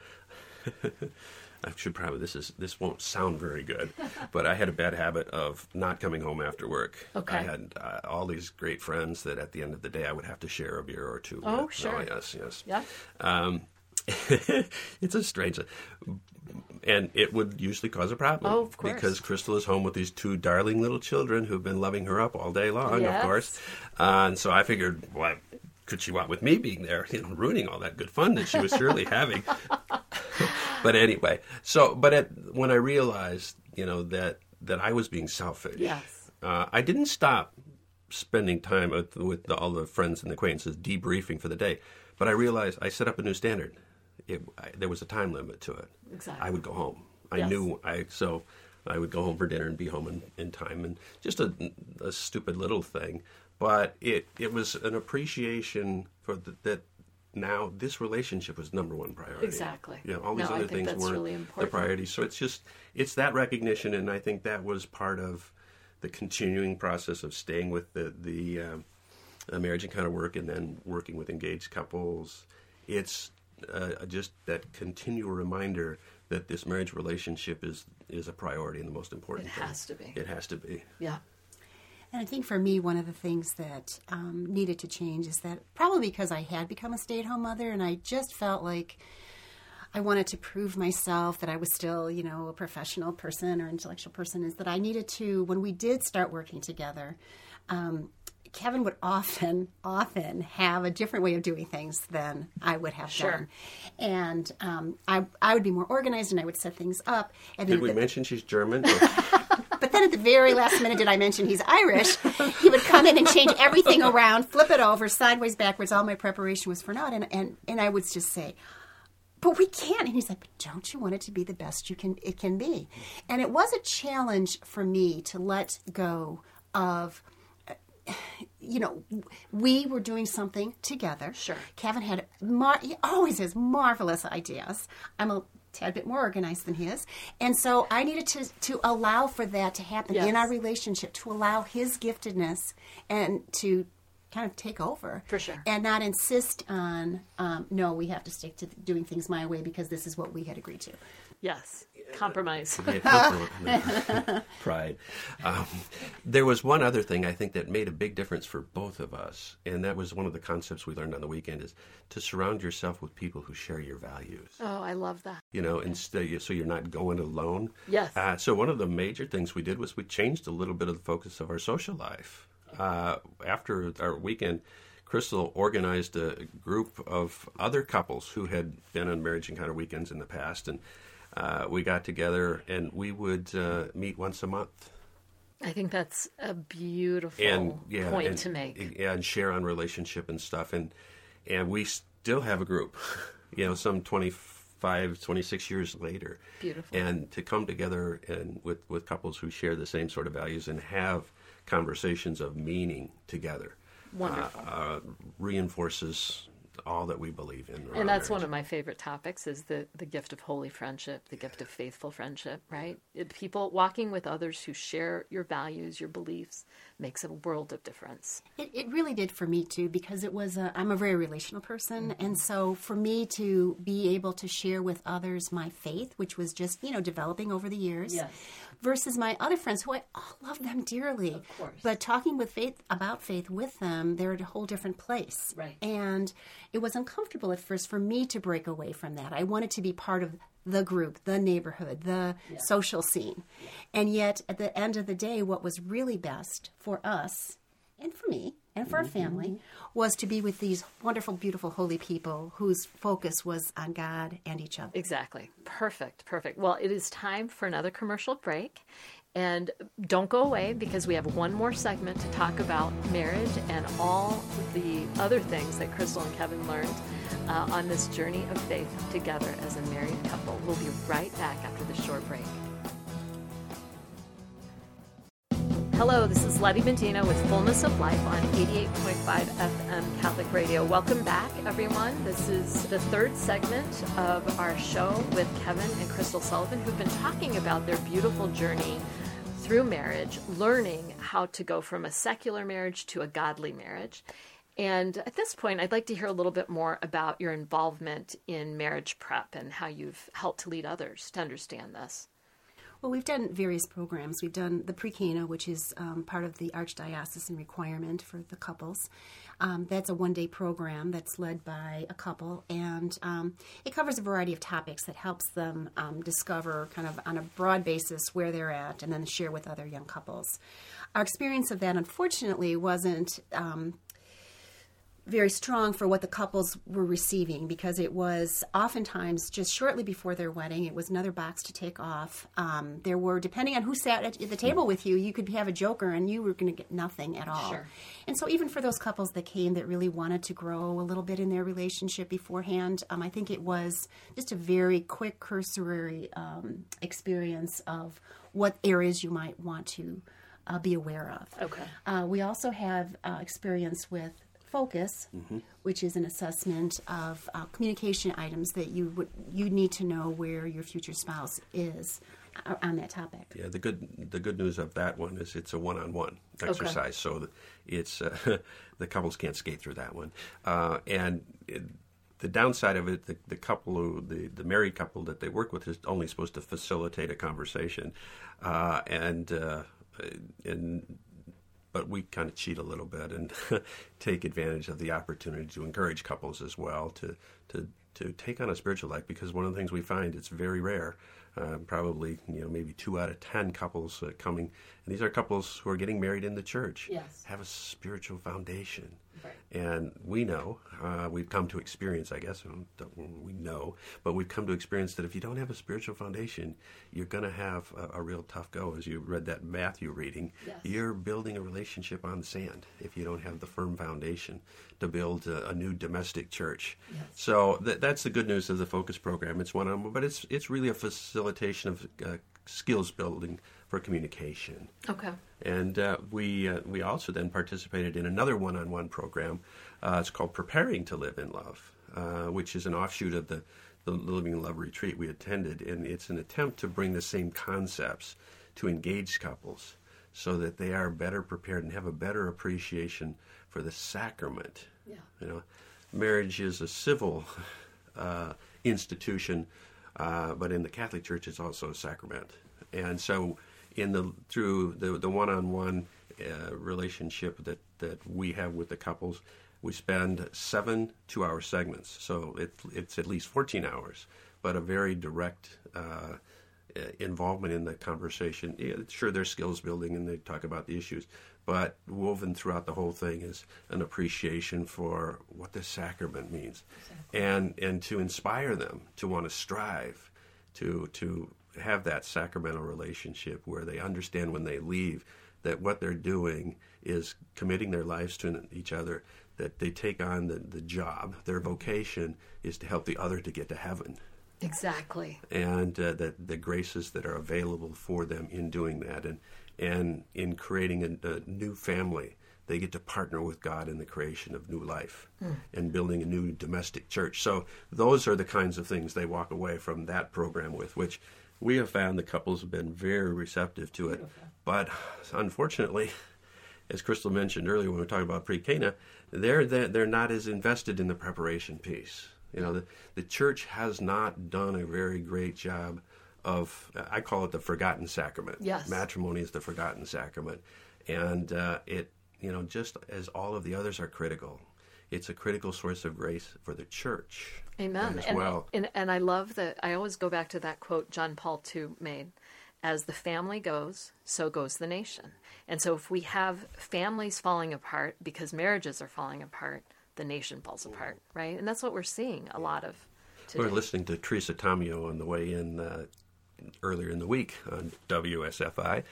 I should probably this is this won't sound very good, but I had a bad habit of not coming home after work. Okay. I had uh, all these great friends that at the end of the day I would have to share a beer or two. Oh, with. sure. Oh, yes, yes. Yeah. Um, it's a strange, and it would usually cause a problem. Oh, of course. Because Crystal is home with these two darling little children who've been loving her up all day long, Yes. of course. Uh, and so I figured, what could she want with me being there, you know, ruining all that good fun that she was surely having? but anyway, so but at, when I realized, you know, that that I was being selfish, Yes. uh, I didn't stop spending time with, with all the friends and acquaintances debriefing for the day. But I realized I set up a new standard. It, I, there was a time limit to it. Exactly. I would go home. I Yes. knew I so I would go home for dinner and be home in, in time, and just a, a stupid little thing. But it it was an appreciation for the, that. Now this relationship was number one priority. Exactly. Yeah, all these No, other things weren't really the priority. So it's just it's that recognition, and I think that was part of the continuing process of staying with the the um, marriage encounter work, and then working with engaged couples. It's uh, just that continual reminder that this marriage relationship is is a priority and the most important. It thing. has to be. It has to be. Yeah. And I think for me, one of the things that um, needed to change is that probably because I had become a stay at home mother and I just felt like I wanted to prove myself that I was still, you know, a professional person or intellectual person, is that I needed to, when we did start working together, um, Kevin would often, often have a different way of doing things than I would have Sure. done. And um, I, I would be more organized and I would set things up. And Did then we the- mention she's German? but then at the very last minute, did I mention he's Irish? He would come in and change everything around, flip it over, sideways, backwards. All my preparation was for naught. And, and, and I would just say, but we can't. And he's like, but don't you want it to be the best you can it can be? And it was a challenge for me to let go of you know, we were doing something together. Sure. Kevin had, mar- he always has marvelous ideas. I'm a tad bit more organized than his. And so I needed to, to allow for that to happen in our relationship, to allow his giftedness and to kind of take over. For sure. And not insist on, um, no, we have to stick to doing things my way because this is what we had agreed to. Yes. Compromise. Pride. Um, there was one other thing I think that made a big difference for both of us, and that was one of the concepts we learned on the weekend: is to surround yourself with people who share your values. Oh, I love that. You know, instead, so you're not going alone. Yes. Uh, so one of the major things we did was we changed a little bit of the focus of our social life. Uh, after our weekend, Crystal organized a group of other couples who had been on marriage encounter weekends in the past, and uh, we got together and we would uh, meet once a month I think that's a beautiful and yeah, point and, to make. Yeah, and share on relationship and stuff, and and we still have a group, you know, some 25, 26 years later. Beautiful. And to come together and with with couples who share the same sort of values and have conversations of meaning together, Wonderful. uh, uh, reinforces all that we believe in. and that's marriage. one of my favorite topics is the, the gift of holy friendship the gift of faithful friendship right it, people walking with others who share your values your beliefs makes a world of difference It, it really did for me too because it was a, I'm a very relational person mm-hmm. and so for me to be able to share with others my faith which was just you know developing over the years Yes. Versus my other friends who I all love them dearly of course. but talking with faith about faith with them they're at a whole different place Right. and it was uncomfortable at first for me to break away from that I wanted to be part of the group, the neighborhood, the social scene. And yet, at the end of the day, what was really best for us and for me and for a family was to be with these wonderful, beautiful, holy people whose focus was on God and each other. Exactly. Perfect. Perfect. Well, it is time for another commercial break. And don't go away because we have one more segment to talk about marriage and all the other things that Crystal and Kevin learned uh, on this journey of faith together as a married couple. We'll be right back after the short break. Hello, this is Letty Medina with Fullness of Life on 88.5 FM Catholic Radio. Welcome back, everyone. This is the third segment of our show with Kevin and Crystal Sullivan, who've been talking about their beautiful journey through marriage, learning how to go from a secular marriage to a godly marriage. And at this point, I'd like to hear a little bit more about your involvement in marriage prep and how you've helped to lead others to understand this. Well, we've done various programs. We've done the pre-Cana, which is um, part of the Archdiocesan requirement for the couples. Um, that's a one-day program that's led by a couple, and um, it covers a variety of topics that helps them um, discover, kind of on a broad basis, where they're at, and then share with other young couples. Our experience of that, unfortunately, wasn't um, very strong for what the couples were receiving because it was oftentimes just shortly before their wedding. It was another box to take off. Um, there were, depending on who sat at the table with you, you could have a joker and you were going to get nothing at all. Sure. And so, even for those couples that came that really wanted to grow a little bit in their relationship beforehand, um, I think it was just a very quick, cursory um, experience of what areas you might want to uh, be aware of. Okay. Uh, we also have uh, experience with FOCCUS, which is an assessment of uh, communication items that you would you need to know where your future spouse is uh, on that topic. Yeah, the good the good news of that one is it's a one on one exercise, so it's uh, the couples can't skate through that one, uh, and. It, the downside of it, the, the couple who, the, the married couple that they work with is only supposed to facilitate a conversation, uh, and uh, and but we kind of cheat a little bit and take advantage of the opportunity to encourage couples as well to to to take on a spiritual life because one of the things we find it's very rare. Uh, probably you know maybe two out of ten couples uh, coming, and these are couples who are getting married in the church. Yes. have a spiritual foundation, Right. and we know uh, we've come to experience. I guess we know, but we've come to experience that if you don't have a spiritual foundation, you're going to have a, a real tough go. As you read that Matthew reading, Yes. you're building a relationship on sand if you don't have the firm foundation to build a, a new domestic church. So th- that's the good news of the FOCCUS program. It's one on one, but it's it's really a facilitation of uh, skills building for communication. Okay. And uh, we uh, we also then participated in another one-on-one program. Uh, it's called Preparing to Live in Love, uh, which is an offshoot of the the Living in Love retreat we attended, and it's an attempt to bring the same concepts to engaged couples, so that they are better prepared and have a better appreciation for the sacrament. Yeah. You know, marriage is a civil uh, institution, uh, but in the Catholic Church, it's also a sacrament. And so, in the through the the one-on-one uh, relationship that that we have with the couples, we spend seven two-hour segments. So it, it's at least fourteen hours, but a very direct. Uh, uh, involvement in the conversation. Yeah, sure, there's skills building and they talk about the issues, but woven throughout the whole thing is an appreciation for what the sacrament means, and and to inspire them to want to strive to to have that sacramental relationship where they understand when they leave that what they're doing is committing their lives to each other that they take on the, the job their vocation is to help the other to get to heaven Exactly. and uh, that the graces that are available for them in doing that and and in creating a, a new family they get to partner with God in the creation of new life and building a new domestic church. So those are the kinds of things they walk away from that program with, which we have found the couples have been very receptive to it. But unfortunately, as Crystal mentioned earlier when we were talking about pre-Cana, they're, they're they're not as invested in the preparation piece. You know, the, the church has not done a very great job of, I call it the forgotten sacrament. Yes. Matrimony is the forgotten sacrament. And uh, it, you know, just as all of the others are critical, it's a critical source of grace for the church. Amen. As and, well. and and I love that. I always go back to that quote John Paul II made: "As the family goes, so goes the nation." And so, if we have families falling apart because marriages are falling apart, the nation falls apart, right? And that's what we're seeing a lot of today. We today. were listening to Teresa Tomeo on the way in uh, earlier in the week on WSFI,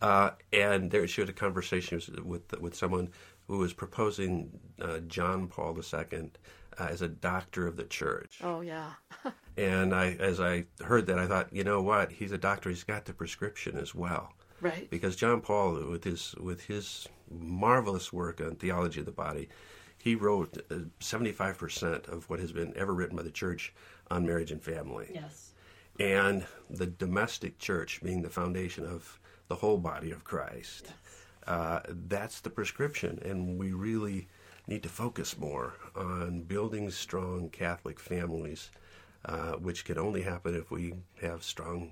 uh, and there she had a conversation with with someone who was proposing uh, John Paul II uh, as a doctor of the church. Oh yeah, And I, as I heard that, I thought, you know what? He's a doctor. He's got the prescription as well. right. Because John Paul, with his with his marvelous work on theology of the body, he wrote seventy five percent of what has been ever written by the church on marriage and family. Yes. And the domestic church being the foundation of the whole body of Christ. Uh, that's the prescription, and we really need to focus more on building strong Catholic families, uh, which can only happen if we have strong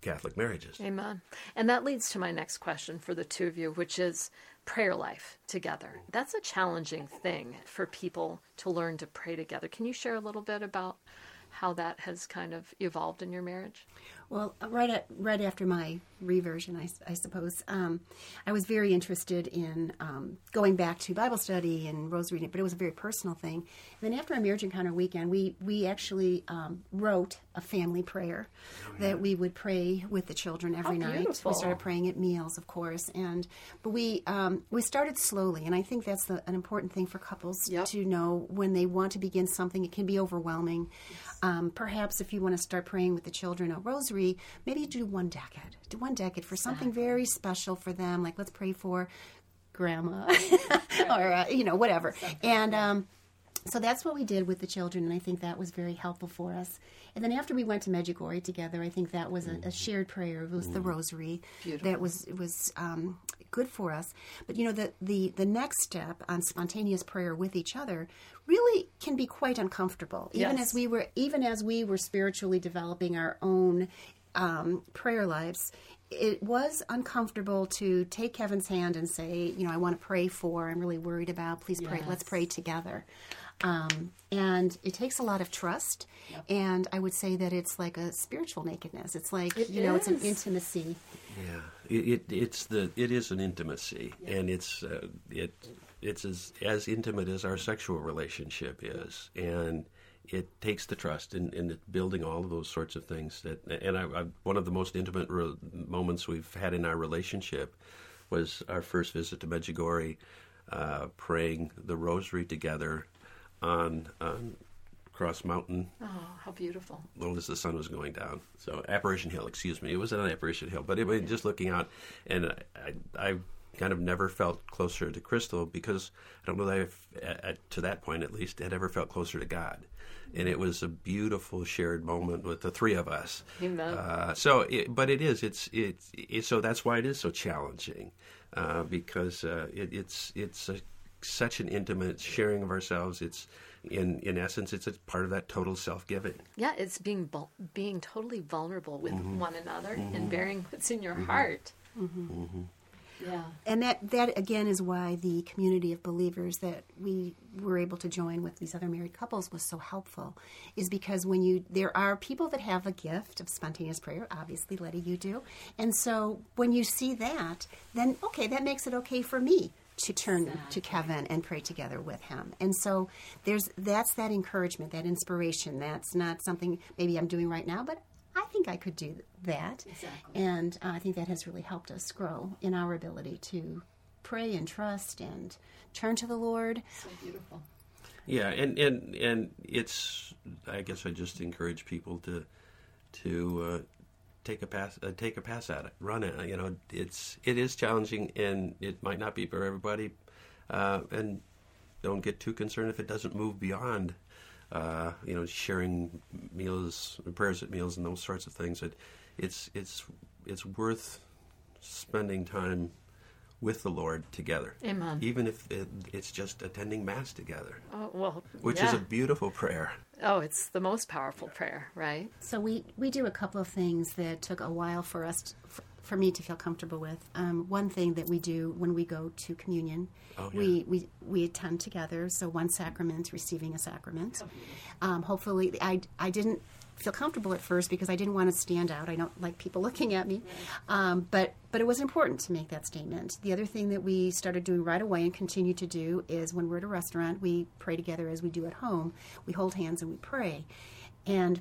Catholic marriages. Amen. And that leads to my next question for the two of you, which is prayer life together. That's a challenging thing for people to learn to pray together. Can you share a little bit about how that has kind of evolved in your marriage? Well, right at, right after my reversion, I suppose, um, I was very interested in um, going back to Bible study and rosary, but it was a very personal thing. And then after our marriage encounter weekend, we we actually um, wrote a family prayer that we would pray with the children every night. beautiful. We started praying at meals, of course, and but we um, we started slowly, and I think that's the, an important thing for couples Yep. to know when they want to begin something. It can be overwhelming. Um, perhaps if you want to start praying with the children a rosary, maybe do one decade. Do one decade for something very special for them. Like let's pray for grandma, or uh, you know whatever. And um, so that's what we did with the children, and I think that was very helpful for us. And then after we went to Medjugorje together, I think that was a, a shared prayer. It was the Rosary Beautiful. that was was um, good for us. But you know the, the the next step on spontaneous prayer with each other really can be quite uncomfortable. Even Yes. as we were even as we were spiritually developing our own um, prayer lives. It was uncomfortable to take Kevin's hand and say, you know, I want to pray for. I'm really worried about. Please pray. Let's pray together. Um, and it takes a lot of trust. And I would say that it's like a spiritual nakedness. It's like It you know, it's an intimacy. Yeah, it, it it's the it is an intimacy, and it's uh, it it's as as intimate as our sexual relationship is, and it takes the trust in, in building all of those sorts of things. That and I, I, one of the most intimate re- moments we've had in our relationship was our first visit to Medjugorje, uh, praying the Rosary together on on Cross Mountain Oh, how beautiful. well as the sun was going down. So Apparition Hill, excuse me, it was on Apparition Hill, but was just looking out, and I, I, I kind of never felt closer to Crystal because I don't know that I've, at, at, to that point at least, had ever felt closer to God, and it was a beautiful shared moment with the three of us. Amen. Uh, so, it, but it is, it's, it's, it, so that's why it is so challenging, uh, because uh, it, it's, it's a, such an intimate sharing of ourselves. It's, in, in essence, it's a part of that total self giving. Yeah, it's being vul- being totally vulnerable with Mm-hmm. one another and mm-hmm. bearing what's in your mm-hmm. heart. Mm-hmm. Yeah. And that, that again is why the community of believers that we were able to join with these other married couples was so helpful. Is because when you there are people that have a gift of spontaneous prayer, obviously Letty you do. And so when you see that, then okay, that makes it okay for me to turn to Kevin and pray together with him. And so there's that's that encouragement, that inspiration. That's not something maybe I'm doing right now, but I think I could do that. Exactly. And uh, I think that has really helped us grow in our ability to pray and trust and turn to the Lord. So beautiful. Yeah, and and and it's. I guess I just encourage people to to uh, take a pass uh, take a pass at it, run it. You know, it's it is challenging, and it might not be for everybody. Uh, and don't get too concerned if it doesn't move beyond. Uh, you know, sharing meals, prayers at meals, and those sorts of things. It, it's it's it's worth spending time with the Lord together. Amen. Even if it, it's just attending Mass together. Oh, well, which yeah. is a beautiful prayer. Oh, it's the most powerful prayer, right? So we we do a couple of things that took a while for us. To, for, for me to feel comfortable with. Um, one thing that we do when we go to communion, oh, yeah. we, we we attend together. So one sacrament, receiving a sacrament. Um, hopefully, I I didn't feel comfortable at first because I didn't want to stand out. I don't like people looking at me, um, but but it was important to make that statement. The other thing that we started doing right away and continue to do is when we're at a restaurant, we pray together as we do at home. We hold hands and we pray, and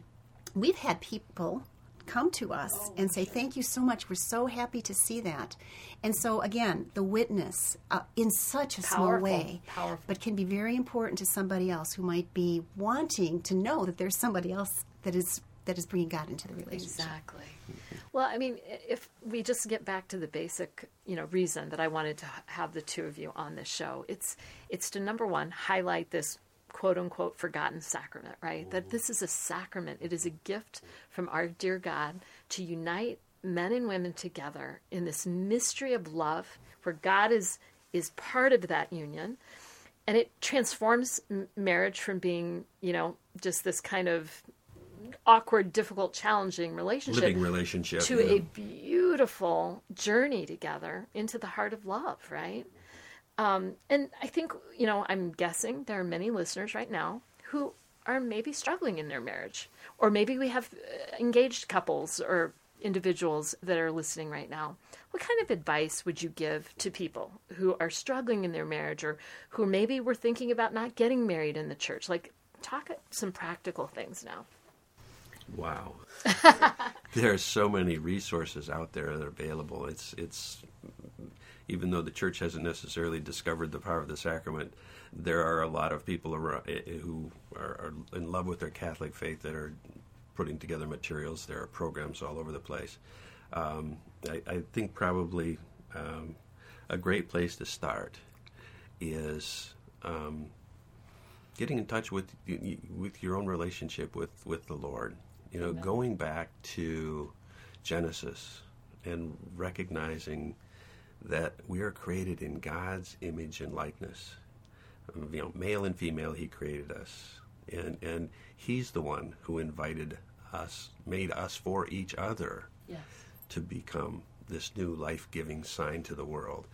we've had people come to us and say, Thank you so much. We're so happy to see that. And so, again, the witness uh, in such a Powerful. small way, Powerful. but can be very important to somebody else who might be wanting to know that there's somebody else that is that is bringing God into the relationship. Exactly. Well, I mean, if we just get back to the basic, you know, reason that I wanted to have the two of you on this show, it's it's to number one highlight this quote unquote forgotten sacrament, right? That this is a sacrament. It is a gift from our dear God to unite men and women together in this mystery of love where God is is part of that union and it transforms m- marriage from being, you know, just this kind of awkward, difficult, challenging relationship Living relationship. to yeah. a beautiful journey together into the heart of love, right? Um, and I think, you know, I'm guessing there are many listeners right now who are maybe struggling in their marriage, or maybe we have uh, engaged couples or individuals that are listening right now. What kind of advice would you give to people who are struggling in their marriage or who maybe were thinking about not getting married in the church? Like, talk some practical things now. Wow. there are so many resources out there that are available. It's it's even though the church hasn't necessarily discovered the power of the sacrament, there are a lot of people around, eh, who are, are in love with their Catholic faith that are putting together materials. There are programs all over the place. Um, I, I, think probably um, a great place to start is um, getting in touch with with your own relationship with, with the Lord. You know, Amen. going back to Genesis and recognizing that we are created in God's image and likeness. You know, male and female, He created us, and and He's the one who invited us, made us for each other, yes. to become this new life-giving sign to the world.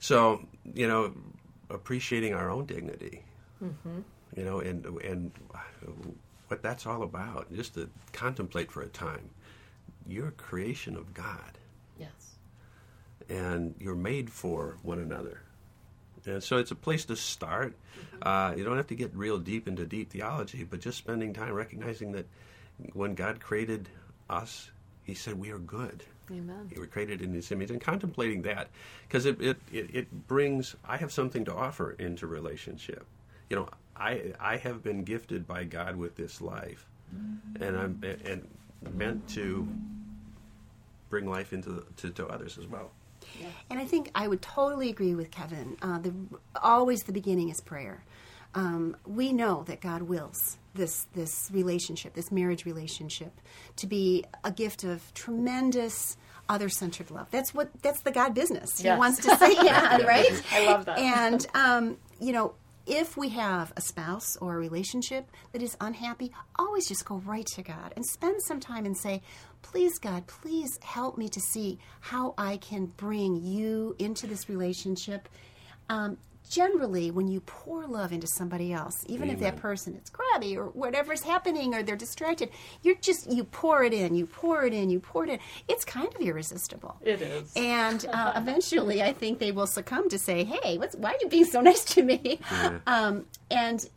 So, you know, appreciating our own dignity, mm-hmm. you know, and and what that's all about, just to contemplate for a time. You're a creation of God. Yes and you're made for one another. And so it's a place to start. Uh, you don't have to get real deep into deep theology, but just spending time recognizing that when God created us, He said we are good. Amen. We were created in His image, and contemplating that because it, it, it, it brings. I have something to offer into relationship. You know, I I have been gifted by God with this life, and I'm and meant to bring life into to, to others as well. Yeah. And I think I would totally agree with Kevin. Uh, the, always the beginning is prayer. Um, we know that God wills this this relationship, this marriage relationship, to be a gift of tremendous other-centered love. That's what that's the God business. Yes. He wants to say, yeah, right. I love that. And um, you know, if we have a spouse or a relationship that is unhappy, always just go right to God and spend some time and say, Please, God, please help me to see how I can bring you into this relationship. Um, generally, when you pour love into somebody else, even if that person is crabby or whatever's happening or they're distracted, you're just, you pour it in, you pour it in, you pour it in. It's kind of irresistible. It is. And uh, eventually, I think they will succumb to say, "Hey, what's, why are you being so nice to me?" Yeah. Um, and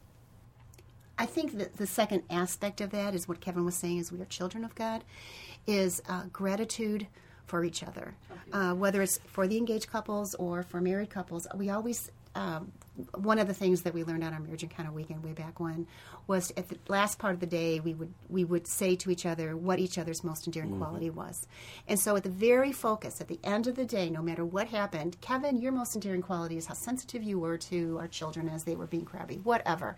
I think that the second aspect of that is what Kevin was saying: is we are children of God, is uh, gratitude for each other, uh, whether it's for the engaged couples or for married couples. We always um, one of the things that we learned on our marriage encounter weekend way back when was at the last part of the day we would we would say to each other what each other's most endearing mm-hmm. quality was and so at the very focus at the end of the day no matter what happened kevin your most endearing quality is how sensitive you were to our children as they were being crabby whatever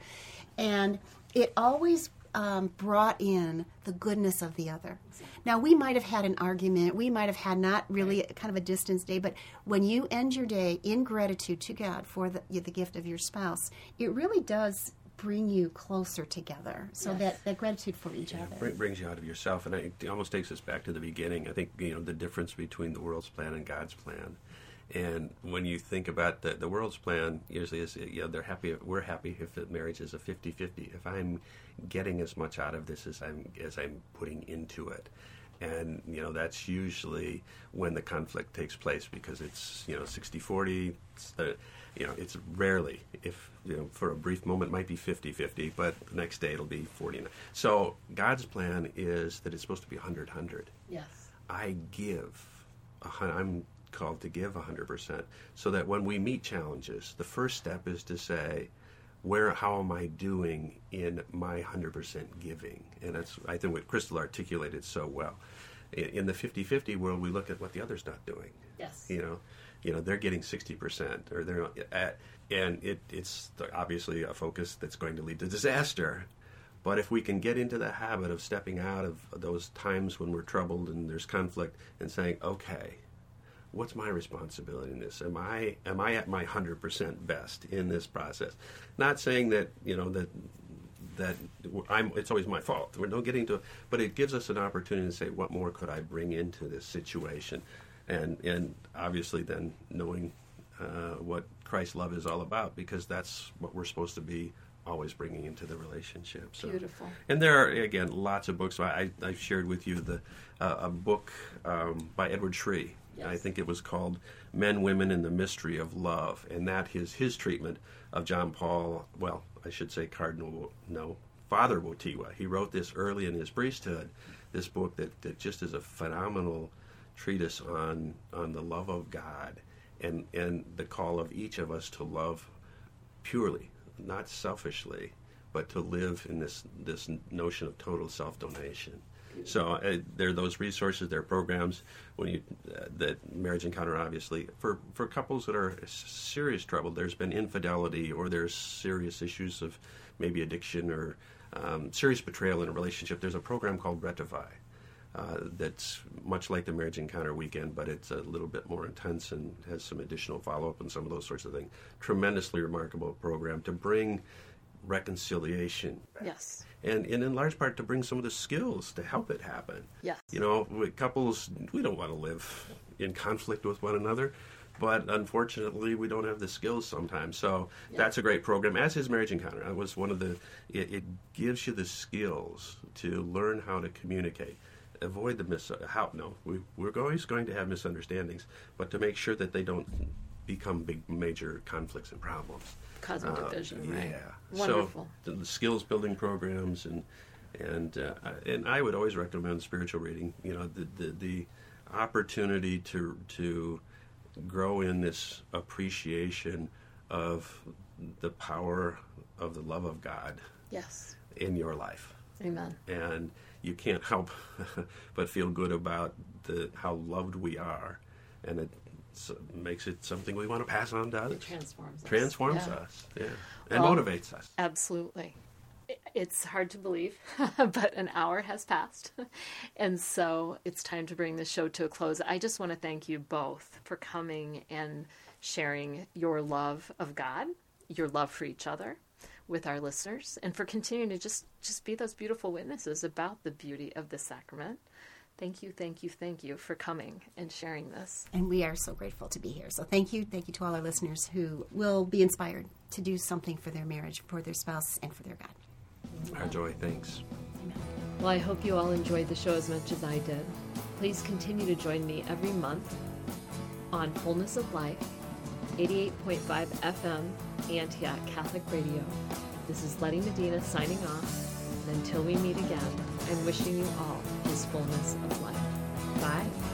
and it always um, brought in the goodness of the other. Now, we might have had an argument, we might have had not really kind of a distance day, but when you end your day in gratitude to God for the, the gift of your spouse, it really does bring you closer together. So yes. that, that gratitude for each yeah, other brings you out of yourself, and it almost takes us back to the beginning. I think you know the difference between the world's plan and God's plan and when you think about the, the world's plan, usually is you know they're happy. We're happy if the marriage is a 50-50. If I'm getting as much out of this as I'm as I'm putting into it, and you know that's usually when the conflict takes place because it's you know 60-40. It's the you know it's rarely if you know for a brief moment it might be 50-50, but the next day it'll be 49. So God's plan is that it's supposed to be 100-100. Yes. I give. I'm called to give 100% so that when we meet challenges the first step is to say where how am i doing in my 100% giving? And that's i think what crystal articulated so well. In the 50-50 world we look at what the other's not doing. Yes. You know you know they're getting 60% or they're at, and it, it's obviously a focus that's going to lead to disaster. But if we can get into the habit of stepping out of those times when we're troubled and there's conflict and saying okay what's my responsibility in this? Am I am I at my hundred percent best in this process? Not saying that you know that that I'm. It's always my fault. We're not getting to, but it gives us an opportunity to say, what more could I bring into this situation, and and obviously then knowing uh, what Christ's love is all about, because that's what we're supposed to be always bringing into the relationship. So, Beautiful. And there are again lots of books. I I shared with you the uh, a book um, by Edward Sri Yes. I think it was called Men, Women, and the Mystery of Love. And that is his treatment of John Paul, well, I should say Cardinal, no, Father Wojtyla. He wrote this early in his priesthood, this book that, that just is a phenomenal treatise on, on the love of God and, and the call of each of us to love purely, not selfishly, but to live in this, this notion of total self donation. So uh, there are those resources, there are programs when you uh, that marriage encounter obviously for for couples that are serious trouble. There's been infidelity or there's serious issues of maybe addiction or um, serious betrayal in a relationship. There's a program called Retrouvaille. Uh, that's much like the marriage encounter weekend, but it's a little bit more intense and has some additional follow up and some of those sorts of things. Tremendously remarkable program to bring reconciliation. Yes. And, and in large part to bring some of the skills to help it happen. Yes. You know, couples, we don't want to live in conflict with one another, but unfortunately, we don't have the skills sometimes. So yeah. that's a great program, as is Marriage Encounter. That was one of the, it, it gives you the skills to learn how to communicate avoid the mis how no we, we're always going to have misunderstandings but to make sure that they don't become big major conflicts and problems causing uh, division. Right? Yeah. Wonderful. So the, skills building programs and and uh, and I would always recommend spiritual reading. You know, the, the the opportunity to to grow in this appreciation of the power of the love of God. Yes. In your life. Amen. And you can't help but feel good about the how loved we are, and it so makes it something we want to pass on to others. It transforms us. Transforms yeah. us, yeah, and well, motivates us. Absolutely. It's hard to believe, but an hour has passed. And so it's time to bring the show to a close. I just want to thank you both for coming and sharing your love of God, your love for each other with our listeners, and for continuing to just, just be those beautiful witnesses about the beauty of the sacrament Thank you, thank you, thank you for coming and sharing this. And we are so grateful to be here. So thank you. Thank you to all our listeners who will be inspired to do something for their marriage, for their spouse, and for their God. Our joy. Thanks. Amen. Well, I hope you all enjoyed the show as much as I did. Please continue to join me every month on Fullness of Life, 88.5 FM, Antioch Catholic Radio This is Letty Medina signing off until we meet again, I'm wishing you all his fullness of life. Bye.